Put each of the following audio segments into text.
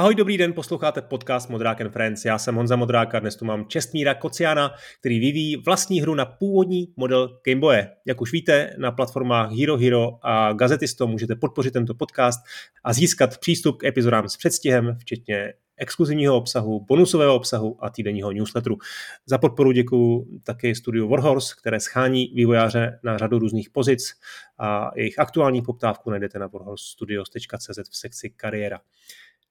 Ahoj, dobrý den, posloucháte podcast Modrák and Friends. Já jsem Honza Modrák a dnes tu mám Čestmíra Kociana, který vyvíjí vlastní hru na původní model Gameboye. Jak už víte, na platformách Hero Hero a Gazetisto můžete podpořit tento podcast a získat přístup k epizodám s předstihem, včetně exkluzivního obsahu, bonusového obsahu a týdenního newsletteru. Za podporu děkuji také studiu Warhorse, které schání vývojáře na řadu různých pozic a jejich aktuální poptávku najdete na warhorsestudios.cz v sekci kariéra.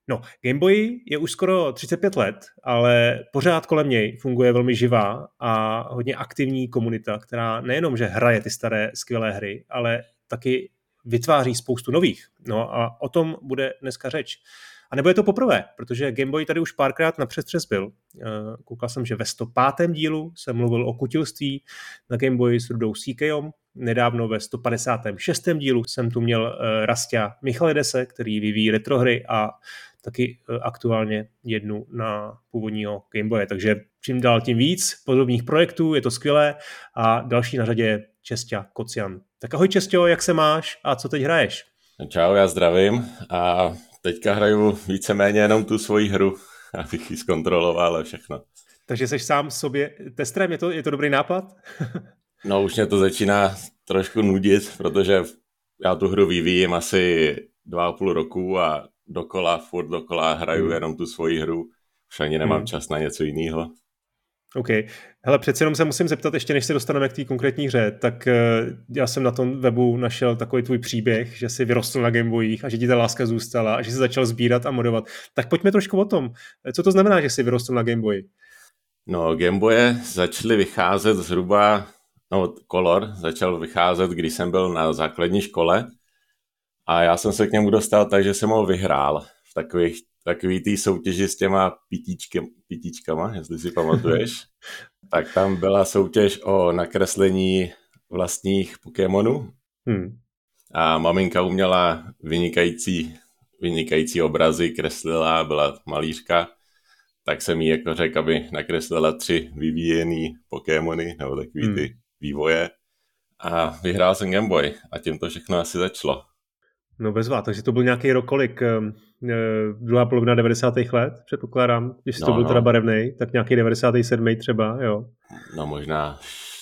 No, Gameboy je už skoro 35 let, ale pořád kolem něj funguje velmi živá a hodně aktivní komunita, která nejenom, že hraje ty staré skvělé hry, ale taky vytváří spoustu nových. No a o tom bude dneska řeč. A nebo je to poprvé, protože Gameboy tady už párkrát na přestřes byl. Eh, koukal jsem, že ve 105. dílu jsem mluvil o kutilství na Gameboy s Rudou CKom. Nedávno ve 156. dílu jsem tu měl eh, Rastia Michalidese, který vyvíjí retrohry a taky eh, aktuálně jednu na původního Gameboye. Takže čím dál tím víc podobných projektů, je to skvělé a další na řadě je Čestia Kocian. Tak ahoj Čestio, jak se máš a co teď hraješ? Čau, já zdravím a teďka hraju víceméně jenom tu svoji hru, abych ji zkontroloval a všechno. Takže jsi sám sobě testrem, je to, je to dobrý nápad? no už mě to začíná trošku nudit, protože já tu hru vyvíjím asi dva a půl roku a dokola, furt dokola hraju hmm. jenom tu svoji hru. Už ani nemám hmm. čas na něco jiného. OK. Hele, přece jenom se musím zeptat, ještě než se dostaneme k té konkrétní hře, tak uh, já jsem na tom webu našel takový tvůj příběh, že jsi vyrostl na Gameboyích a že ti ta láska zůstala a že jsi začal sbírat a modovat. Tak pojďme trošku o tom. Co to znamená, že jsi vyrostl na Gameboyi? No, Gameboye začaly vycházet zhruba, no, Color začal vycházet, když jsem byl na základní škole a já jsem se k němu dostal tak, že jsem ho vyhrál v takových takový tý soutěži s těma pitíčky, pitíčkama, jestli si pamatuješ. tak tam byla soutěž o nakreslení vlastních Pokémonů. Hmm. A maminka uměla vynikající, vynikající obrazy, kreslila, byla malířka, tak jsem jí jako řekl, aby nakreslila tři vyvíjený Pokémony, nebo takový hmm. ty vývoje. A vyhrál jsem Game Boy a tím to všechno asi začalo. No bezvá, takže to byl nějaký rok kolik? Ehm, eh, druhá polovina 90. let, předpokládám, když no, to byl no. teda barevný, tak nějaký 97. třeba, jo? No možná,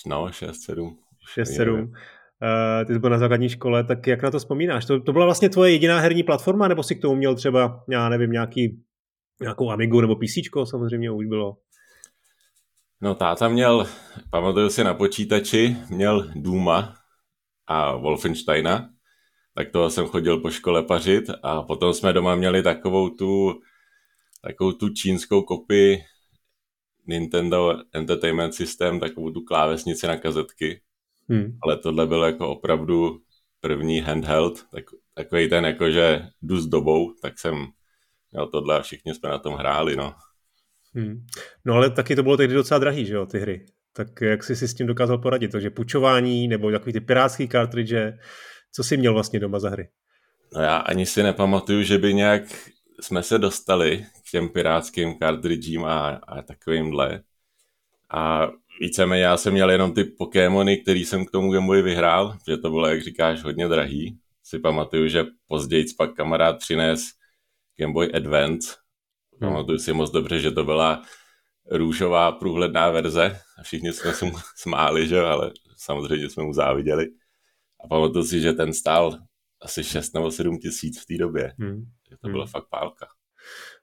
no 6-7. 6-7. Uh, ty jsi byl na základní škole, tak jak na to vzpomínáš? To, to byla vlastně tvoje jediná herní platforma, nebo si k tomu měl třeba, já nevím, nějaký, nějakou Amigu nebo PC, samozřejmě už bylo? No táta měl, pamatuju si na počítači, měl Duma a Wolfensteina, tak toho jsem chodil po škole pařit a potom jsme doma měli takovou tu, takovou tu čínskou kopii Nintendo Entertainment System, takovou tu klávesnici na kazetky. Hmm. Ale tohle bylo jako opravdu první handheld, tak, takový ten jakože jdu s dobou, tak jsem měl tohle a všichni jsme na tom hráli, no. Hmm. No ale taky to bylo tehdy docela drahý, že jo, ty hry. Tak jak jsi si s tím dokázal poradit? Takže půjčování nebo takový ty pirátský kartridže, co jsi měl vlastně doma za hry? No já ani si nepamatuju, že by nějak jsme se dostali k těm pirátským kartridžím a, a takovýmhle. A víceméně já jsem měl jenom ty Pokémony, který jsem k tomu Gameboy vyhrál, že to bylo, jak říkáš, hodně drahý. Si pamatuju, že později pak kamarád přines Gameboy Advance. Hmm. Pamatuju si moc dobře, že to byla růžová průhledná verze a všichni jsme se mu smáli, že? ale samozřejmě jsme mu záviděli. A pamatuju si, že ten stál asi 6 nebo 7 tisíc v té době. Hmm. To byla hmm. fakt pálka.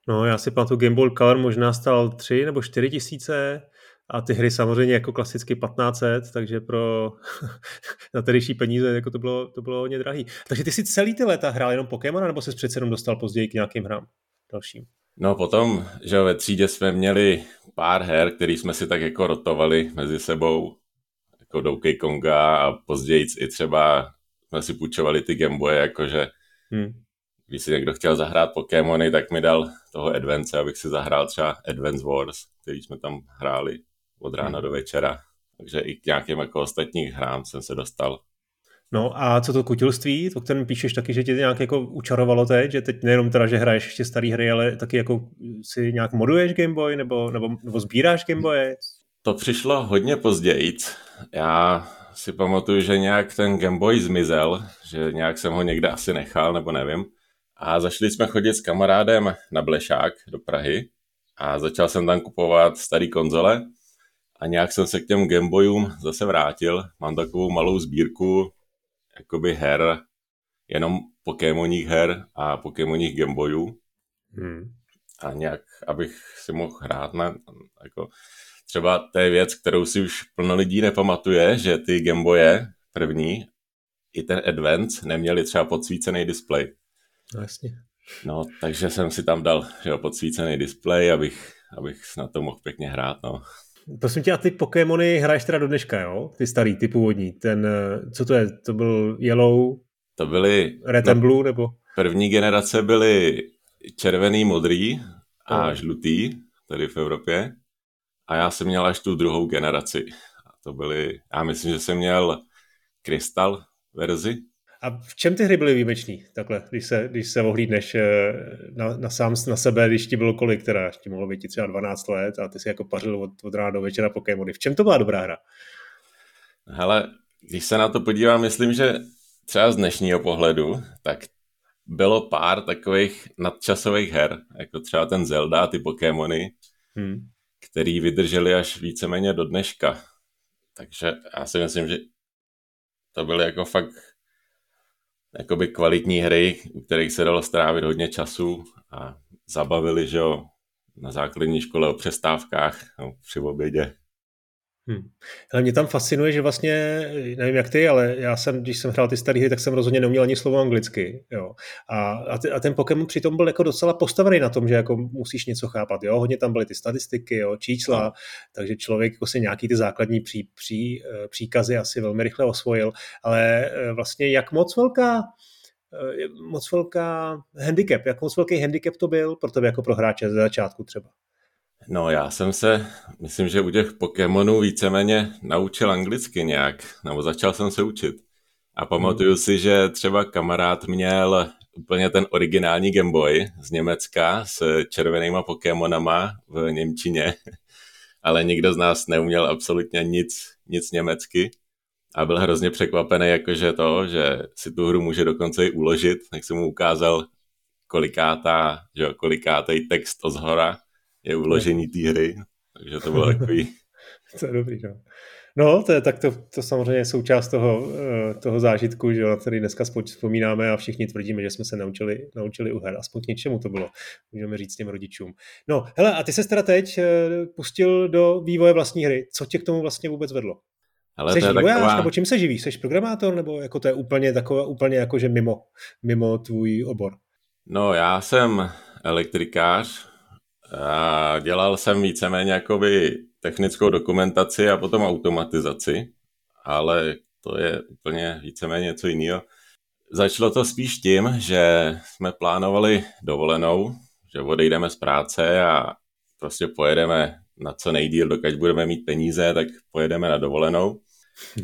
No, já si pamatuju, Game Boy Color možná stál 3 nebo 4 tisíce a ty hry samozřejmě jako klasicky 1500, takže pro na tedyší peníze jako to bylo, to bylo hodně drahý. Takže ty si celý ty léta hrál jenom Pokémon, nebo se přece jenom dostal později k nějakým hrám dalším? No potom, že ve třídě jsme měli pár her, který jsme si tak jako rotovali mezi sebou jako Donkey Konga a později i třeba jsme si půjčovali ty Gameboye, jakože hmm. když si někdo chtěl zahrát Pokémony, tak mi dal toho Advance, abych si zahrál třeba Advance Wars, který jsme tam hráli od rána hmm. do večera. Takže i k nějakým jako ostatních hrám jsem se dostal. No a co to kutilství, o kterém píšeš taky, že tě nějak jako učarovalo teď, že teď nejenom teda, že hraješ ještě staré hry, ale taky jako si nějak moduješ Gameboy nebo, nebo, nebo sbíráš Gameboy? To přišlo hodně později. Já si pamatuju, že nějak ten Game Boy zmizel, že nějak jsem ho někde asi nechal, nebo nevím. A zašli jsme chodit s kamarádem na Blešák do Prahy a začal jsem tam kupovat starý konzole a nějak jsem se k těm Gameboyům zase vrátil. Mám takovou malou sbírku jakoby her, jenom Pokémoních her a Pokémoních Gameboyů. Hmm. A nějak, abych si mohl hrát na, jako, třeba to je věc, kterou si už plno lidí nepamatuje, že ty Gameboye první i ten Advance neměli třeba podsvícený displej. No jasně. No, takže jsem si tam dal že jo, podsvícený displej, abych, abych na to mohl pěkně hrát, no. Prosím tě, a ty Pokémony hraješ teda do dneška, jo? Ty starý, ty původní. Ten, eh, co to je? To byl Yellow? To byly... Red and no, Blue, nebo? První generace byly červený, modrý a no. žlutý, tady v Evropě. A já jsem měl až tu druhou generaci. A to byly, já myslím, že jsem měl Krystal verzi. A v čem ty hry byly výjimečný, takhle, když se, když se ohlídneš eh, na, na sám na sebe, když ti bylo kolik, teda, ti mohlo být třeba 12 let a ty si jako pařil od, od rána do večera Pokémony. V čem to byla dobrá hra? Hele, když se na to podívám, myslím, že třeba z dnešního pohledu, tak bylo pár takových nadčasových her, jako třeba ten Zelda, ty Pokémony, hmm. Který vydrželi až víceméně do dneška. Takže já si myslím, že to byly jako fakt jakoby kvalitní hry, u kterých se dalo strávit hodně času a zabavili, že jo, na základní škole o přestávkách, no, při obědě. Hmm. Ale mě tam fascinuje, že vlastně, nevím jak ty, ale já jsem, když jsem hrál ty staré hry, tak jsem rozhodně neuměl ani slovo anglicky. Jo. A, a, ty, a, ten Pokémon přitom byl jako docela postavený na tom, že jako musíš něco chápat. Jo. Hodně tam byly ty statistiky, jo, čísla, no. takže člověk jako si nějaký ty základní pří, pří, eh, příkazy asi velmi rychle osvojil. Ale eh, vlastně jak moc velká eh, moc velká handicap, jak moc velký handicap to byl pro tebe jako pro hráče ze začátku třeba? No já jsem se, myslím, že u těch Pokémonů víceméně naučil anglicky nějak, nebo začal jsem se učit. A pamatuju hmm. si, že třeba kamarád měl úplně ten originální Game Boy z Německa s červenýma Pokémonama v Němčině, ale nikdo z nás neuměl absolutně nic, nic německy a byl hrozně překvapený, jakože to, že si tu hru může dokonce i uložit, tak jsem mu ukázal kolikátá, že kolikátej text od zhora je uložení té hry, takže to bylo takový... to je dobrý, no. No, to je, tak to, to samozřejmě je součást toho, eh, toho zážitku, že, na který dneska vzpomínáme a všichni tvrdíme, že jsme se naučili, naučili u her. Aspoň k něčemu to bylo, můžeme říct těm rodičům. No, hele, a ty se teda teď eh, pustil do vývoje vlastní hry. Co tě k tomu vlastně vůbec vedlo? Ale Jsi vývojář, taková... nebo čím se živíš? Jsi programátor, nebo jako to je úplně takové, úplně jako, že mimo, mimo tvůj obor? No, já jsem elektrikář, a dělal jsem víceméně jakoby technickou dokumentaci a potom automatizaci, ale to je úplně víceméně něco jiného. Začalo to spíš tím, že jsme plánovali dovolenou, že odejdeme z práce a prostě pojedeme na co nejdíl, dokud budeme mít peníze, tak pojedeme na dovolenou.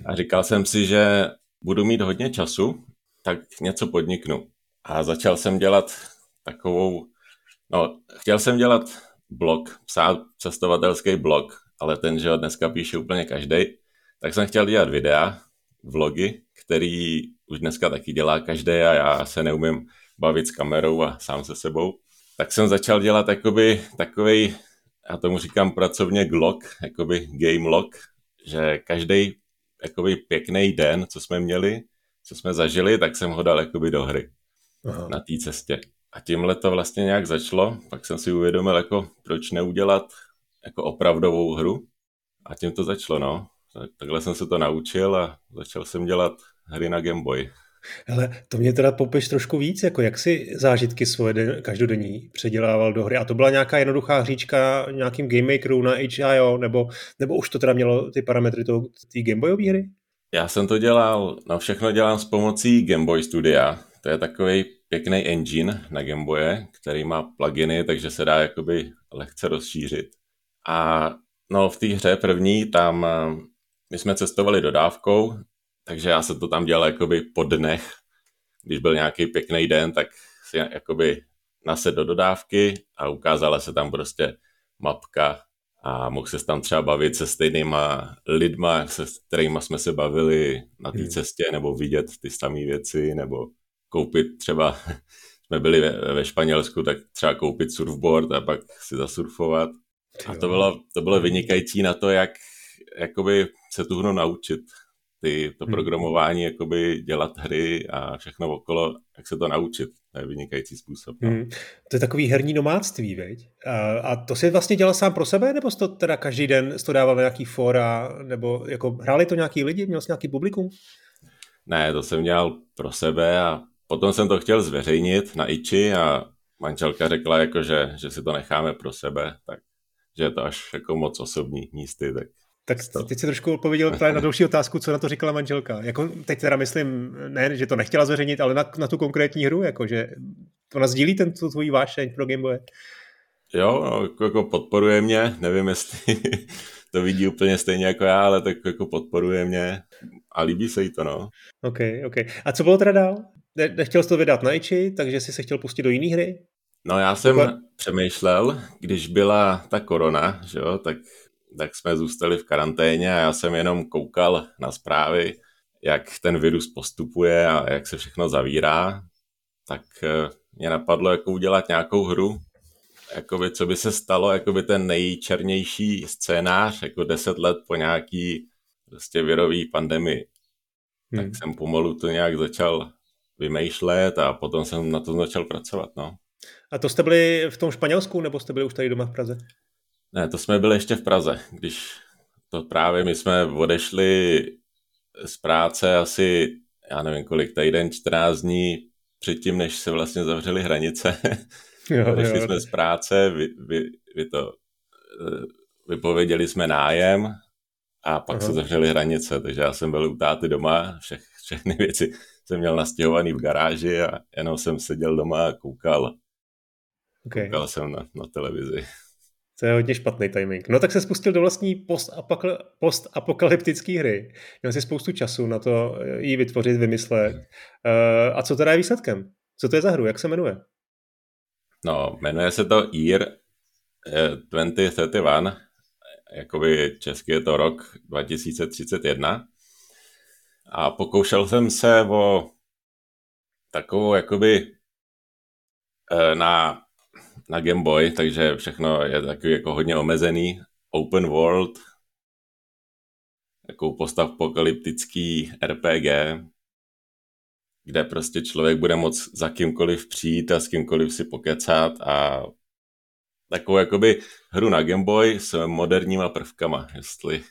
A říkal jsem si, že budu mít hodně času, tak něco podniknu. A začal jsem dělat takovou No, chtěl jsem dělat blog, psát cestovatelský blog, ale ten, že ho dneska píše úplně každý, tak jsem chtěl dělat videa, vlogy, který už dneska taky dělá každý a já se neumím bavit s kamerou a sám se sebou. Tak jsem začal dělat jakoby takový, já tomu říkám pracovně glog, jakoby game log, že každý jakoby pěkný den, co jsme měli, co jsme zažili, tak jsem ho dal jakoby do hry Aha. na té cestě. A tímhle to vlastně nějak začalo, pak jsem si uvědomil, jako proč neudělat jako opravdovou hru a tím to začalo, no. Takhle jsem se to naučil a začal jsem dělat hry na Game Boy. Ale to mě teda popiš trošku víc, jako jak si zážitky svoje den, každodenní předělával do hry. A to byla nějaká jednoduchá hříčka nějakým Game Makeru na HIO, nebo, nebo už to teda mělo ty parametry té Game Boyové hry? Já jsem to dělal, no všechno dělám s pomocí Game Boy Studia. To je takový pěkný engine na Gameboye, který má pluginy, takže se dá jakoby lehce rozšířit. A no v té hře první tam eh, my jsme cestovali dodávkou, takže já se to tam dělal jakoby po dnech. Když byl nějaký pěkný den, tak si jakoby nased do dodávky a ukázala se tam prostě mapka a mohl se tam třeba bavit se stejnýma lidma, se kterými jsme se bavili na té hmm. cestě, nebo vidět ty samé věci, nebo koupit třeba, jsme byli ve, ve Španělsku, tak třeba koupit surfboard a pak si zasurfovat. A to bylo, to bylo vynikající na to, jak jakoby se tu hru naučit. Ty, to hmm. programování, jakoby dělat hry a všechno okolo, jak se to naučit. To je vynikající způsob. No. Hmm. To je takový herní nomádství, veď? A, a to si vlastně dělal sám pro sebe, nebo jsi to teda každý den to dával na nějaký fora, nebo jako hráli to nějaký lidi, měl jsi nějaký publikum? Ne, to jsem dělal pro sebe a potom jsem to chtěl zveřejnit na Iči a manželka řekla, jako, že, že si to necháme pro sebe, tak že je to až jako moc osobní místy, tak tak teď si trošku odpověděl na další otázku, co na to říkala manželka. Jako teď teda myslím, ne, že to nechtěla zveřejnit, ale na, na tu konkrétní hru, jako že ona sdílí ten tu tvůj vášeň pro Game Boy. Jo, no, jako, jako podporuje mě, nevím, jestli to vidí úplně stejně jako já, ale tak jako podporuje mě a líbí se jí to, no. OK, OK. A co bylo teda dál? Ne, nechtěl jsi to vydat na Ichi, takže jsi se chtěl pustit do jiné hry? No já jsem Takhle... přemýšlel, když byla ta korona, že jo, tak, tak jsme zůstali v karanténě a já jsem jenom koukal na zprávy, jak ten virus postupuje a jak se všechno zavírá, tak eh, mě napadlo jako udělat nějakou hru, jakoby, co by se stalo, jakoby ten nejčernější scénář, jako deset let po nějaký prostě virový pandemii. Hmm. Tak jsem pomalu to nějak začal vymýšlet a potom jsem na to začal pracovat, no. A to jste byli v tom Španělsku, nebo jste byli už tady doma v Praze? Ne, to jsme byli ještě v Praze, když to právě my jsme odešli z práce asi, já nevím kolik, týden, 14 dní předtím, než se vlastně zavřely hranice. Jo, odešli jo. jsme z práce, vy, vy, vy to, eh, vypověděli jsme nájem a pak Aha. se zavřely hranice, takže já jsem byl u táty doma, všech, všechny věci jsem měl nastěhovaný v garáži a jenom jsem seděl doma a koukal. Okay. Koukal jsem na, na televizi. To je hodně špatný timing. No tak se spustil do vlastní postapokalyptické hry. Měl si spoustu času na to eh, ji vytvořit, vymyslet. Uh, a co teda je výsledkem? Co to je za hru? Jak se jmenuje? No, jmenuje se to Year 2031. Jakoby český je to rok 2031. A pokoušel jsem se o takovou jakoby eh, na, na Game Boy, takže všechno je takový jako hodně omezený. Open world, takovou postav apokalyptický RPG, kde prostě člověk bude moc za kýmkoliv přijít a s kýmkoliv si pokecat a takovou jakoby hru na Game Boy s moderníma prvkama, jestli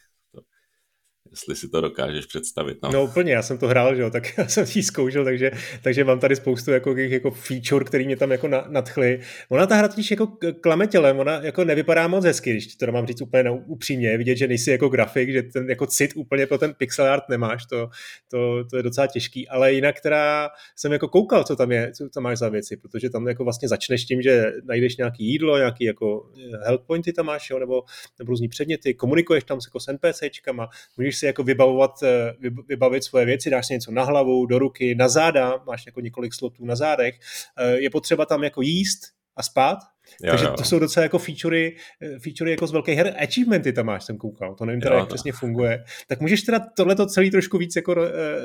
jestli si to dokážeš představit. No, no úplně, já jsem to hrál, že jo, tak já jsem ji zkoušel, takže, takže mám tady spoustu jako, jako feature, který mě tam jako nadchly. Ona ta hra totiž jako klame tělem, ona jako nevypadá moc hezky, když to mám říct úplně upřímně, vidět, že nejsi jako grafik, že ten jako cit úplně pro ten pixel art nemáš, to, to, to je docela těžký, ale jinak která jsem jako koukal, co tam je, co tam máš za věci, protože tam jako vlastně začneš tím, že najdeš nějaký jídlo, nějaký jako health pointy tam máš, jo, nebo, nebo různý předměty, komunikuješ tam jako s NPCčkama, můžeš si jako vybavovat, eh, vybavit svoje věci, dáš si něco na hlavu, do ruky, na záda, máš jako několik slotů na zádech, eh, je potřeba tam jako jíst a spát, Jo, Takže jo. to jsou docela jako featurey, eh, featurey jako z velkých her. Achievementy tam máš, jsem koukal. To nevím teda, jo, jak přesně funguje. Tak můžeš teda tohleto celý trošku víc jako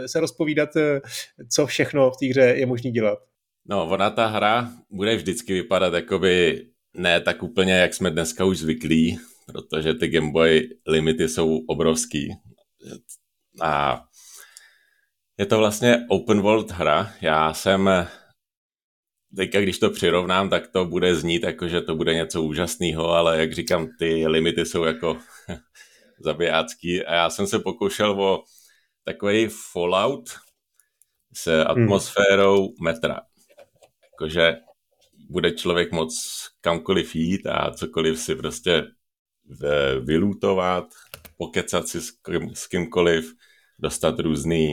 se rozpovídat, co všechno v té hře je možné dělat. No, ona ta hra bude vždycky vypadat jakoby ne tak úplně, jak jsme dneska už zvyklí, protože ty Game Boy limity jsou obrovský a je to vlastně open world hra. Já jsem teďka, když to přirovnám, tak to bude znít jako, že to bude něco úžasného, ale jak říkám, ty limity jsou jako zabijácký a já jsem se pokoušel o takový Fallout s atmosférou hmm. metra. Jakože bude člověk moc kamkoliv jít a cokoliv si prostě vylutovat, pokecat si s, kým, s kýmkoliv, dostat různé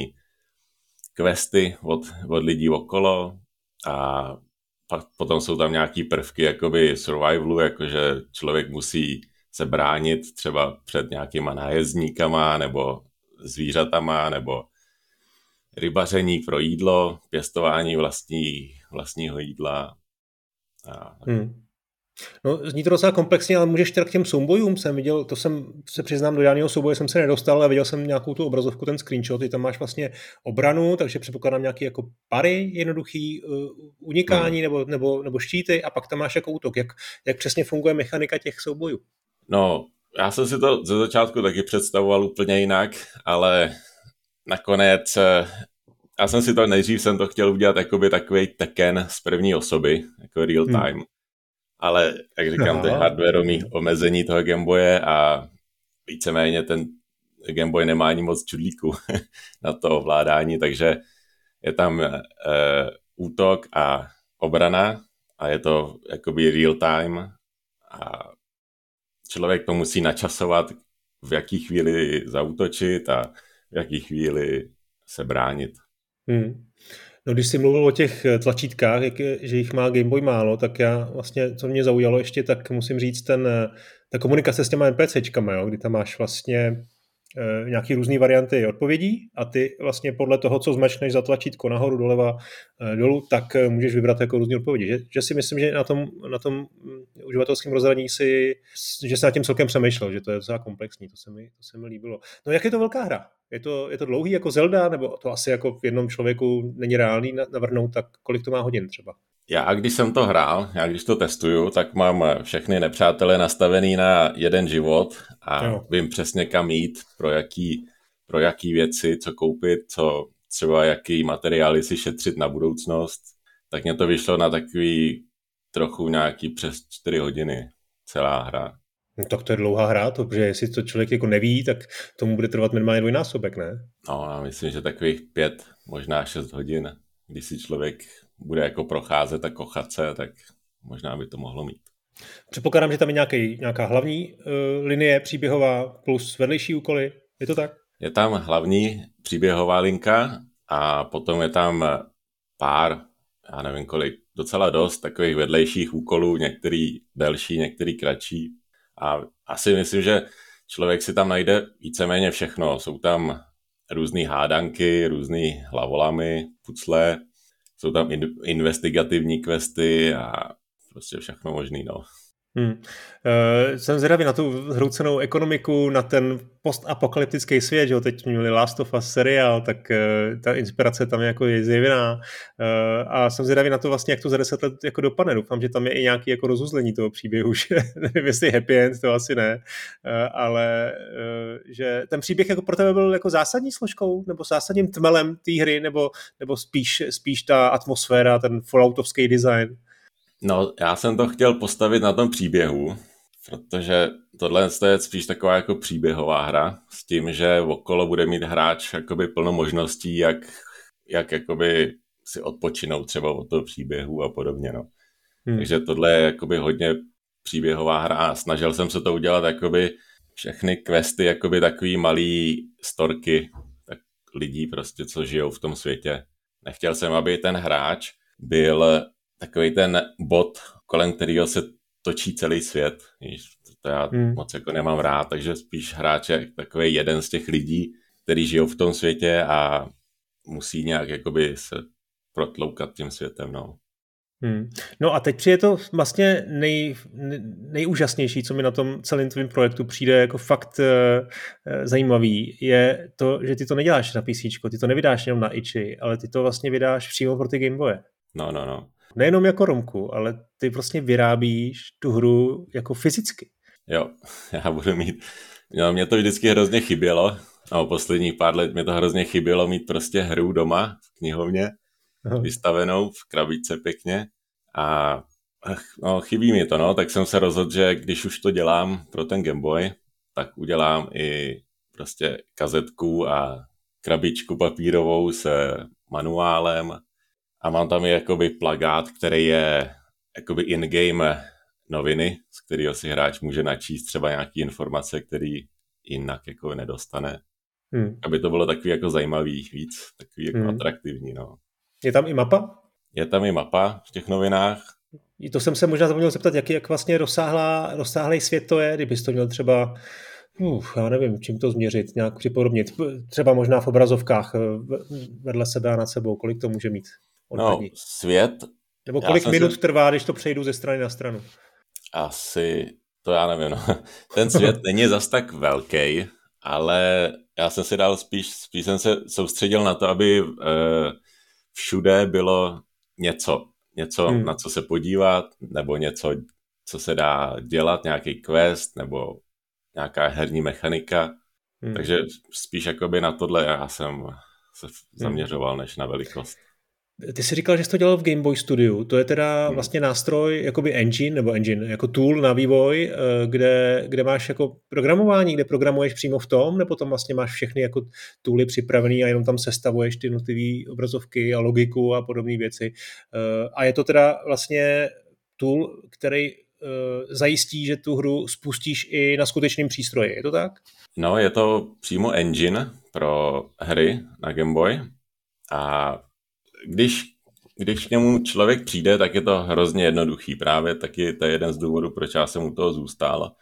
questy od, od lidí okolo a pak potom jsou tam nějaký prvky jakoby survivalu, jakože člověk musí se bránit třeba před nějakýma nájezdníkama nebo zvířatama nebo rybaření pro jídlo, pěstování vlastní, vlastního jídla. A, hmm. No, zní to docela komplexně, ale můžeš teda k těm soubojům, jsem viděl, to jsem se přiznám, do žádného souboje jsem se nedostal, ale viděl jsem nějakou tu obrazovku, ten screenshot, ty tam máš vlastně obranu, takže předpokládám nějaký jako pary jednoduchý, uh, unikání no. nebo, nebo, nebo štíty a pak tam máš jako útok. Jak, jak přesně funguje mechanika těch soubojů? No, já jsem si to ze začátku taky představoval úplně jinak, ale nakonec eh, já jsem si to nejdřív jsem to chtěl udělat jakoby takový Tekken z první osoby, jako real hmm. time. Hmm. Ale, jak říkám, ty hardwareové omezení toho Gameboye a víceméně ten Gameboy nemá ani moc čudlíku na to ovládání, takže je tam uh, útok a obrana a je to jakoby real time a člověk to musí načasovat, v jaký chvíli zautočit a v jaký chvíli se bránit. Hmm. No, když jsi mluvil o těch eh, tlačítkách, jak že jich má Game Boy málo, tak já vlastně, co mě zaujalo ještě, tak musím říct, ten, eh, ta komunikace s těma NPCčkama, jo, kdy tam máš vlastně nějaký různé varianty odpovědí a ty vlastně podle toho, co zmačneš za tlačítko nahoru, doleva, e, dolů, tak můžeš vybrat jako různé odpovědi. Že, že, si myslím, že na tom, na tom mm, uživatelském rozhraní si, že se nad tím celkem přemýšlel, že to je docela komplexní, to se mi, to se mi líbilo. No jak je to velká hra? Je to, je to dlouhý jako Zelda, nebo to asi jako v jednom člověku není reálný navrhnout, tak kolik to má hodin třeba? Já, když jsem to hrál, já když to testuju, tak mám všechny nepřátele nastavený na jeden život a jo. vím přesně kam jít, pro jaký, pro jaký věci, co koupit, co třeba jaký materiály si šetřit na budoucnost. Tak mě to vyšlo na takový trochu nějaký přes čtyři hodiny celá hra. No, tak to je dlouhá hra, to, protože jestli to člověk jako neví, tak tomu bude trvat minimálně dvojnásobek, ne? No, já myslím, že takových pět, možná šest hodin, když si člověk bude jako procházet a kochat se, tak možná by to mohlo mít. Předpokládám, že tam je nějaký, nějaká hlavní uh, linie příběhová plus vedlejší úkoly. Je to tak? Je tam hlavní příběhová linka a potom je tam pár, já nevím kolik, docela dost takových vedlejších úkolů, některý delší, některý kratší. A asi myslím, že člověk si tam najde víceméně všechno. Jsou tam různé hádanky, různé hlavolamy, pucle, jsou tam investigativní questy a prostě všechno možný, no. Hmm. Uh, jsem zvědavý na tu zhroucenou ekonomiku, na ten postapokalyptický svět, že jo, teď měli Last of Us seriál, tak uh, ta inspirace tam je jako je zjevená uh, a jsem zvědavý na to vlastně, jak to za deset let jako dopadne. Doufám, že tam je i nějaký jako rozuzlení toho příběhu, že nevím, jestli happy end, to asi ne, ale že ten příběh jako pro tebe byl jako zásadní složkou, nebo zásadním tmelem té hry, nebo, nebo spíš, spíš ta atmosféra, ten falloutovský design. No, já jsem to chtěl postavit na tom příběhu, protože tohle je spíš taková jako příběhová hra s tím, že okolo bude mít hráč jakoby plno možností, jak, jak jakoby si odpočinout třeba od toho příběhu a podobně. No. Hmm. Takže tohle je jakoby hodně příběhová hra a snažil jsem se to udělat jakoby všechny questy jakoby takový malý storky tak lidí prostě, co žijou v tom světě. Nechtěl jsem, aby ten hráč byl takový ten bod, kolem kterého se točí celý svět. To já hmm. moc jako nemám rád, takže spíš hráče takový jeden z těch lidí, který žijou v tom světě a musí nějak jakoby se protloukat tím světem. No. Hmm. No a teď přijde to vlastně nej, nejúžasnější, co mi na tom celém tvém projektu přijde jako fakt uh, zajímavý, je to, že ty to neděláš na PC, ty to nevydáš jenom na iči, ale ty to vlastně vydáš přímo pro ty Gameboye. No, no, no nejenom jako Romku, ale ty prostě vyrábíš tu hru jako fyzicky. Jo, já budu mít, no, mě to vždycky hrozně chybělo, no posledních pár let mě to hrozně chybělo mít prostě hru doma v knihovně, Aha. vystavenou v krabičce pěkně a no, chybí mi to, no, tak jsem se rozhodl, že když už to dělám pro ten Gameboy, tak udělám i prostě kazetku a krabičku papírovou se manuálem a mám tam i jakoby plagát, který je jakoby in-game noviny, z kterého si hráč může načíst třeba nějaký informace, který jinak jako nedostane. Hmm. Aby to bylo takový jako zajímavý víc, takový jako hmm. atraktivní, no. Je tam i mapa? Je tam i mapa v těch novinách. I to jsem se možná zapomněl zeptat, jaký, jak vlastně rozsáhlá, rozsáhlý svět to je, kdybys to měl třeba Uf, já nevím, čím to změřit, nějak připodobnit. Třeba možná v obrazovkách vedle sebe a nad sebou, kolik to může mít? No, svět... Nebo kolik minut si... trvá, když to přejdu ze strany na stranu? Asi, to já nevím, no. ten svět není zas tak velký, ale já jsem si dal spíš, spíš jsem se soustředil na to, aby uh, všude bylo něco, něco, hmm. na co se podívat, nebo něco, co se dá dělat, nějaký quest, nebo nějaká herní mechanika. Hmm. Takže spíš jakoby na tohle já jsem se hmm. zaměřoval, než na velikost. Ty jsi říkal, že jsi to dělal v Game Boy Studio. To je teda hmm. vlastně nástroj, jakoby engine, nebo engine, jako tool na vývoj, eh, kde, kde máš jako programování, kde programuješ přímo v tom, nebo tam vlastně máš všechny jako tooly připravený a jenom tam sestavuješ ty jednotlivé obrazovky a logiku a podobné věci. Eh, a je to teda vlastně tool, který eh, zajistí, že tu hru spustíš i na skutečném přístroji. Je to tak? No, je to přímo engine pro hry na Game Boy a když, když k němu člověk přijde, tak je to hrozně jednoduchý. Právě taky to je jeden z důvodů, proč já jsem u toho zůstal.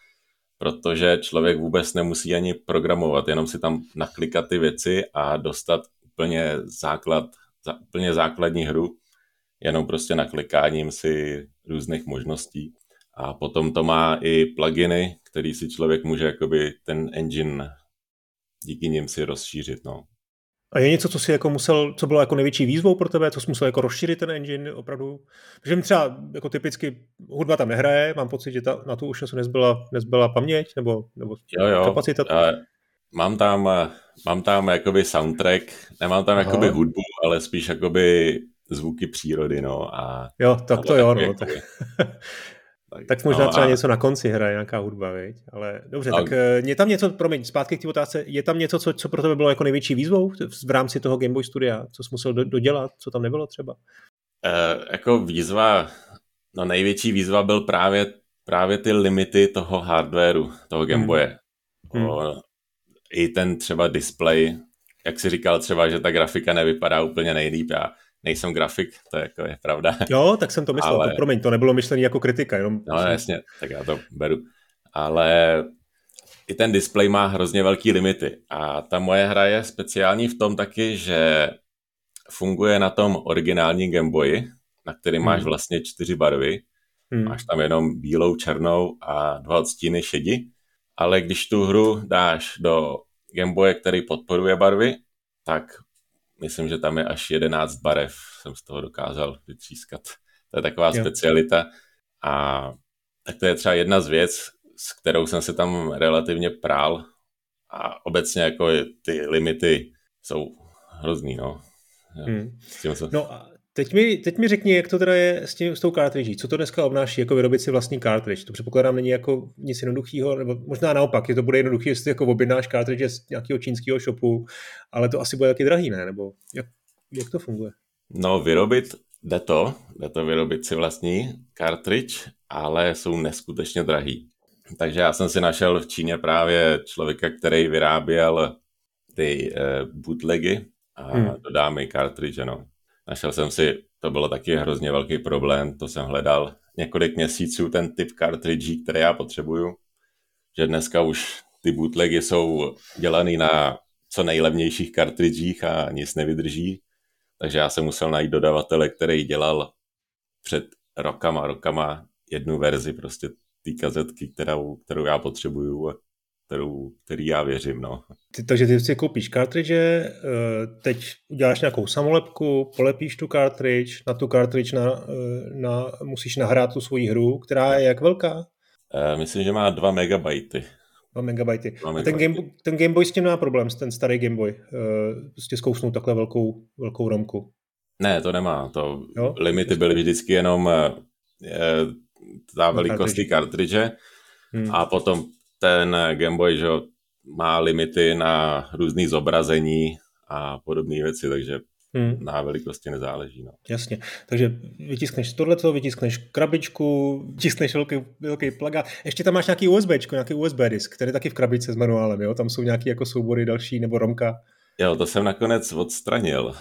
Protože člověk vůbec nemusí ani programovat, jenom si tam naklikat ty věci a dostat úplně základ, úplně základní hru, jenom prostě naklikáním si různých možností. A potom to má i pluginy, který si člověk může jakoby ten engine díky nim si rozšířit. No. A je něco, co si jako musel, co bylo jako největší výzvou pro tebe, co jsi musel jako rozšířit ten engine opravdu? Protože mi třeba jako typicky hudba tam nehraje, mám pocit, že ta, na tu už asi nezbyla, nezbyla paměť nebo, nebo jo, jo. kapacita. Já, mám tam, mám tam jakoby soundtrack, nemám tam Aha. jakoby hudbu, ale spíš jakoby zvuky přírody, no. A, jo, tak to, to jo, no. Jakoby, tak, tak možná no třeba a... něco na konci hraje, nějaká hudba, viď? Ale dobře, a... tak eh, je tam něco, promiň, zpátky k té otázce, je tam něco, co, co pro tebe bylo jako největší výzvou v rámci toho Game Boy Studia? Co jsi musel do, dodělat, co tam nebylo třeba? Uh, jako výzva, no největší výzva byl právě, právě ty limity toho hardwareu, toho Game Boye. Hmm. O, I ten třeba display, jak jsi říkal třeba, že ta grafika nevypadá úplně nejlíp. Já nejsem grafik, to je, jako je pravda. Jo, tak jsem to myslel, ale... to, promiň, to nebylo myšlené jako kritika. Jenom... No jasně, tak já to beru. Ale i ten display má hrozně velký limity a ta moje hra je speciální v tom taky, že funguje na tom originální Game na který hmm. máš vlastně čtyři barvy. Hmm. Máš tam jenom bílou, černou a dva odstíny šedi. Ale když tu hru dáš do Game Boye, který podporuje barvy, tak myslím, že tam je až 11 barev, jsem z toho dokázal vytřískat. To je taková jo. specialita. A tak to je třeba jedna z věc, s kterou jsem se tam relativně prál. A obecně jako ty limity jsou hrozný, no. Hmm. Se... No a Teď mi, teď mi řekni, jak to teda je s, tím, s tou cartridge. Co to dneska obnáší, jako vyrobit si vlastní cartridge? To předpokládám není jako nic jednoduchého, nebo možná naopak, je to bude jednoduché, jestli jako objednáš cartridge z nějakého čínského shopu, ale to asi bude taky drahý, ne? Nebo jak, jak to funguje? No, vyrobit jde to, jde to vyrobit si vlastní cartridge, ale jsou neskutečně drahý. Takže já jsem si našel v Číně právě člověka, který vyráběl ty uh, bootlegy a hmm. dodá mi cartridge, no. Našel jsem si, to bylo taky hrozně velký problém, to jsem hledal několik měsíců, ten typ cartridge, které já potřebuju, že dneska už ty bootlegy jsou dělaný na co nejlevnějších kartridžích a nic nevydrží, takže já jsem musel najít dodavatele, který dělal před rokama, rokama jednu verzi prostě té kazetky, kterou, kterou já potřebuju kterou, který já věřím. No. Ty, takže ty si koupíš cartridge, eh, teď uděláš nějakou samolepku, polepíš tu cartridge, na tu cartridge na, eh, na, musíš nahrát tu svoji hru, která je jak velká? Eh, myslím, že má 2 megabajty. 2 megabajty. 2 megabajty. ten, Game, ten Game Boy s tím má problém, ten starý Game Boy. Prostě zkousnout takhle velkou, velkou romku. Ne, to nemá. To jo? limity byly vždycky jenom je, ta velikost cartridge hmm. a potom ten Game Boy, že má limity na různé zobrazení a podobné věci, takže hmm. na velikosti nezáleží. No. Jasně, takže vytiskneš tohleto, vytiskneš krabičku, vytiskneš velký, velký plagát. Ještě tam máš nějaký USB, nějaký USB disk, který je taky v krabičce s manuálem, jo? Tam jsou nějaké jako soubory další nebo romka. Jo, to jsem nakonec odstranil.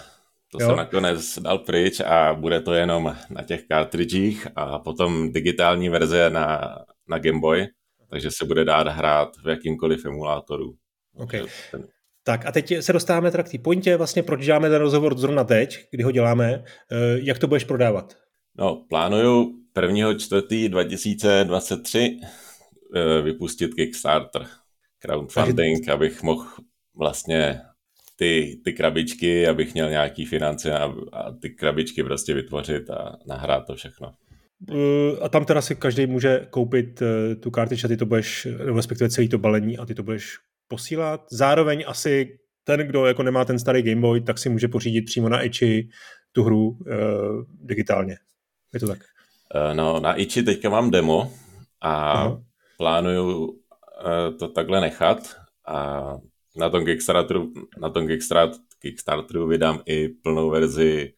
To jo? jsem nakonec dal pryč a bude to jenom na těch cartridgech a potom digitální verze na, na Game Boy takže se bude dát hrát v jakýmkoliv emulátoru. Okay. Ten... Tak a teď se dostáváme teda k té pointě, vlastně proč děláme ten rozhovor zrovna teď, kdy ho děláme, eh, jak to budeš prodávat? No, plánuju 1. čtvrtý 2023 vypustit Kickstarter, crowdfunding, Takže... abych mohl vlastně ty, ty krabičky, abych měl nějaký finance a, a ty krabičky prostě vytvořit a nahrát to všechno. A tam teda si každý může koupit tu kartič a ty to budeš, respektive celý to balení a ty to budeš posílat. Zároveň asi ten, kdo jako nemá ten starý Game Boy, tak si může pořídit přímo na Ichi tu hru uh, digitálně. Je to tak? No, na Ichi teďka mám demo a Aha. plánuju uh, to takhle nechat a na tom Kickstarteru, na tom Kickstarter, Kickstarteru vydám i plnou verzi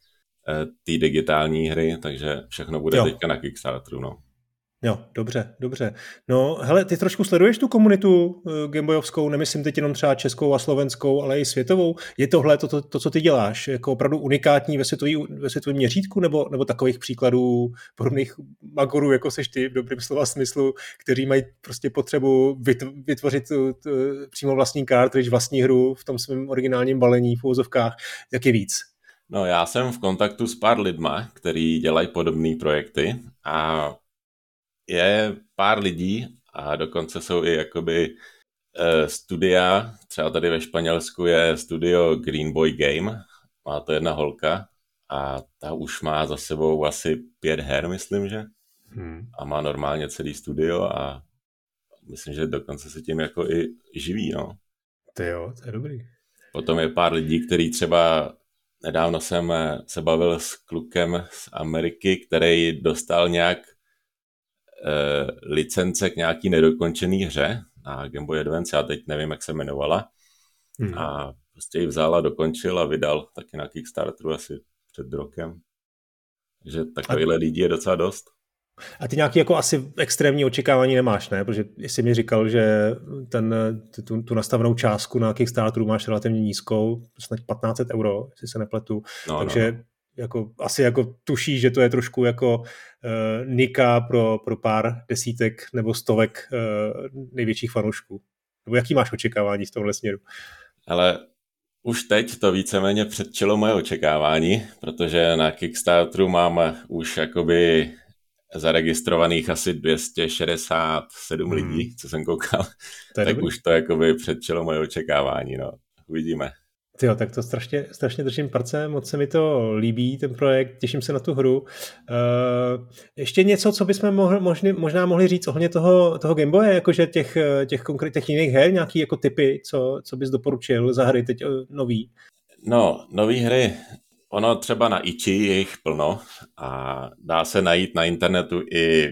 té digitální hry, takže všechno bude jo. teďka na Kickstarteru, no. Jo, dobře, dobře. No, hele, ty trošku sleduješ tu komunitu uh, Gameboyovskou, nemyslím teď jenom třeba českou a slovenskou, ale i světovou. Je tohle to, to, to co ty děláš, jako opravdu unikátní ve, světový, ve světovém měřítku, nebo, nebo takových příkladů podobných magorů, jako seš ty v dobrým slova smyslu, kteří mají prostě potřebu vytvořit tu, tu, přímo vlastní cartridge, vlastní hru v tom svém originálním balení v úvozovkách, jak je víc? No, já jsem v kontaktu s pár lidma, kteří dělají podobné projekty a je pár lidí a dokonce jsou i jakoby uh, studia, třeba tady ve Španělsku je studio Green Boy Game, má to jedna holka a ta už má za sebou asi pět her, myslím, že? Hmm. A má normálně celý studio a myslím, že dokonce se tím jako i živí, no. To jo, to je dobrý. Potom je pár lidí, který třeba nedávno jsem se bavil s klukem z Ameriky, který dostal nějak Eh, licence k nějaký nedokončený hře na Game Boy Advance, já teď nevím, jak se jmenovala. Hmm. A prostě ji vzal a dokončil a vydal taky na Kickstarteru asi před rokem. Takže takovýhle a... lidí je docela dost. A ty nějaký jako asi extrémní očekávání nemáš, ne? Protože jsi mi říkal, že ten, tu, tu nastavenou částku na Kickstarteru máš relativně nízkou, snad 1500 euro, jestli se nepletu. No, Takže no jako, asi jako tuší, že to je trošku jako uh, nika pro, pro pár desítek nebo stovek uh, největších fanoušků. Nebo jaký máš očekávání v tomhle směru? Ale už teď to víceméně předčilo moje očekávání, protože na Kickstarteru mám už jakoby zaregistrovaných asi 267 hmm. lidí, co jsem koukal, tak dobrý. už to jakoby předčilo moje očekávání, no. Uvidíme. Jo, tak to strašně, strašně držím parce, moc se mi to líbí, ten projekt, těším se na tu hru. Uh, ještě něco, co bychom mohli, možný, možná mohli říct ohledně toho, toho Gameboye, jakože těch, těch konkrétních jiných her, nějaký jako typy, co, co bys doporučil za hry teď uh, nový? No, nový hry, ono třeba na Ichi je jich plno a dá se najít na internetu i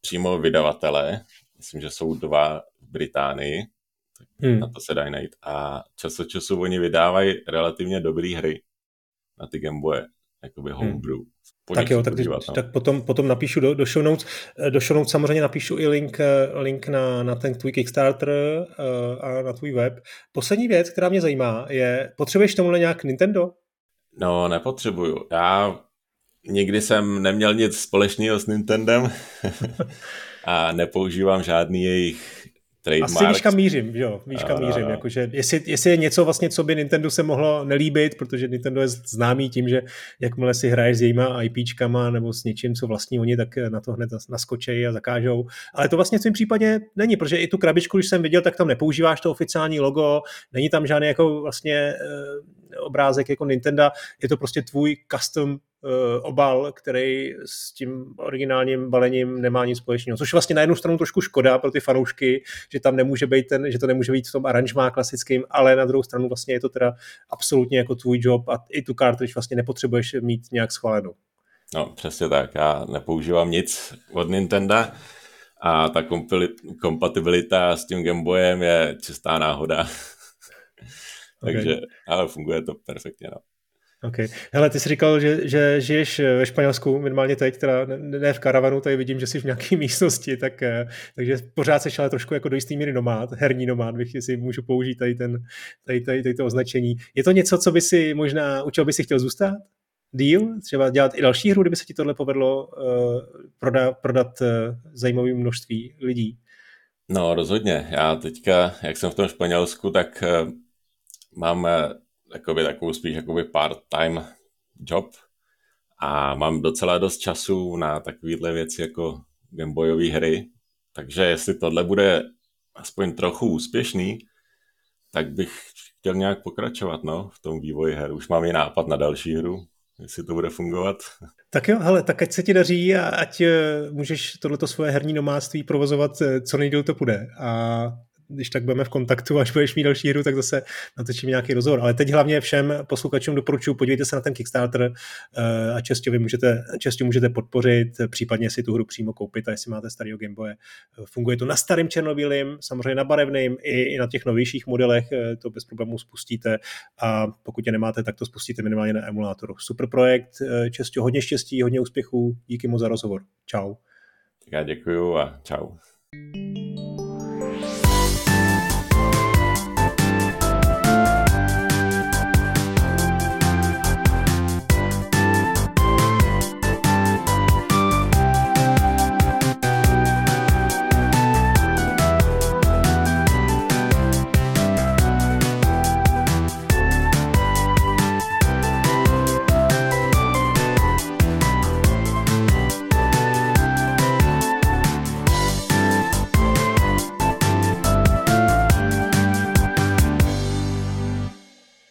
přímo vydavatele, myslím, že jsou dva v Británii, Hmm. Na to se dají najít. A čas od času oni vydávají relativně dobré hry na ty Gameboye, jakoby hmm. homebrew. Hmm. tak jo, tak, podívat, no. tak potom, potom napíšu do, do, show notes. Eh, do show notes samozřejmě napíšu i link, eh, link na, na ten tvůj Kickstarter uh, a na tvůj web. Poslední věc, která mě zajímá, je, potřebuješ tomuhle nějak Nintendo? No, nepotřebuju. Já nikdy jsem neměl nic společného s Nintendem a nepoužívám žádný jejich trademarks. Asi víš, kam mířím, jo, víš, kam mířím, jakože jestli, jestli, je něco vlastně, co by Nintendo se mohlo nelíbit, protože Nintendo je známý tím, že jakmile si hraješ s jejíma IPčkama nebo s něčím, co vlastní oni, tak na to hned naskočejí a zakážou. Ale to vlastně v tom případě není, protože i tu krabičku, když jsem viděl, tak tam nepoužíváš to oficiální logo, není tam žádný jako vlastně e, obrázek jako Nintendo, je to prostě tvůj custom Eh, obal, který s tím originálním balením nemá nic společného. Což vlastně na jednu stranu trošku škoda pro ty fanoušky, že tam nemůže být ten, že to nemůže být v tom aranžmá klasickým, ale na druhou stranu vlastně je to teda absolutně jako tvůj job a i tu cartridge vlastně nepotřebuješ mít nějak schválenou. No, přesně tak. Já nepoužívám nic od Nintendo a ta kompatibilita s tím Gameboyem je čistá náhoda. Takže, okay. ale funguje to perfektně. No. OK. Hele, ty jsi říkal, že, že žiješ ve Španělsku, minimálně teď, teda ne v karavanu, tady vidím, že jsi v nějaké místnosti, tak, eh, takže pořád jsi ale trošku jako do jistý míry nomád, herní nomád, bych si můžu použít tady, ten, tady, tady, tady to označení. Je to něco, co by si možná, u čeho by si chtěl zůstat? Deal? Třeba dělat i další hru, kdyby se ti tohle povedlo uh, prodat, prodat uh, zajímavé množství lidí? No, rozhodně. Já teďka, jak jsem v tom Španělsku, tak uh, mám jakoby takovou spíš jakoby part-time job a mám docela dost času na takovéhle věci jako Gameboyové hry, takže jestli tohle bude aspoň trochu úspěšný, tak bych chtěl nějak pokračovat no, v tom vývoji her. Už mám i nápad na další hru, jestli to bude fungovat. Tak jo, hele, tak ať se ti daří a ať eh, můžeš tohleto svoje herní nomádství provozovat eh, co nejdíl to půjde. A když tak budeme v kontaktu, až budeš mít další hru, tak zase natočím nějaký rozhovor. Ale teď hlavně všem posluchačům doporučuji, podívejte se na ten Kickstarter eh, a čestě vy můžete, čestě můžete podpořit, případně si tu hru přímo koupit, a jestli máte starého Gameboye. Funguje to na starém černobílým, samozřejmě na barevným i, i na těch novějších modelech, eh, to bez problémů spustíte a pokud je nemáte, tak to spustíte minimálně na emulátoru. Super projekt, eh, čestě hodně štěstí, hodně úspěchů, díky moc za rozhovor. Čau. Já děkuju a čau.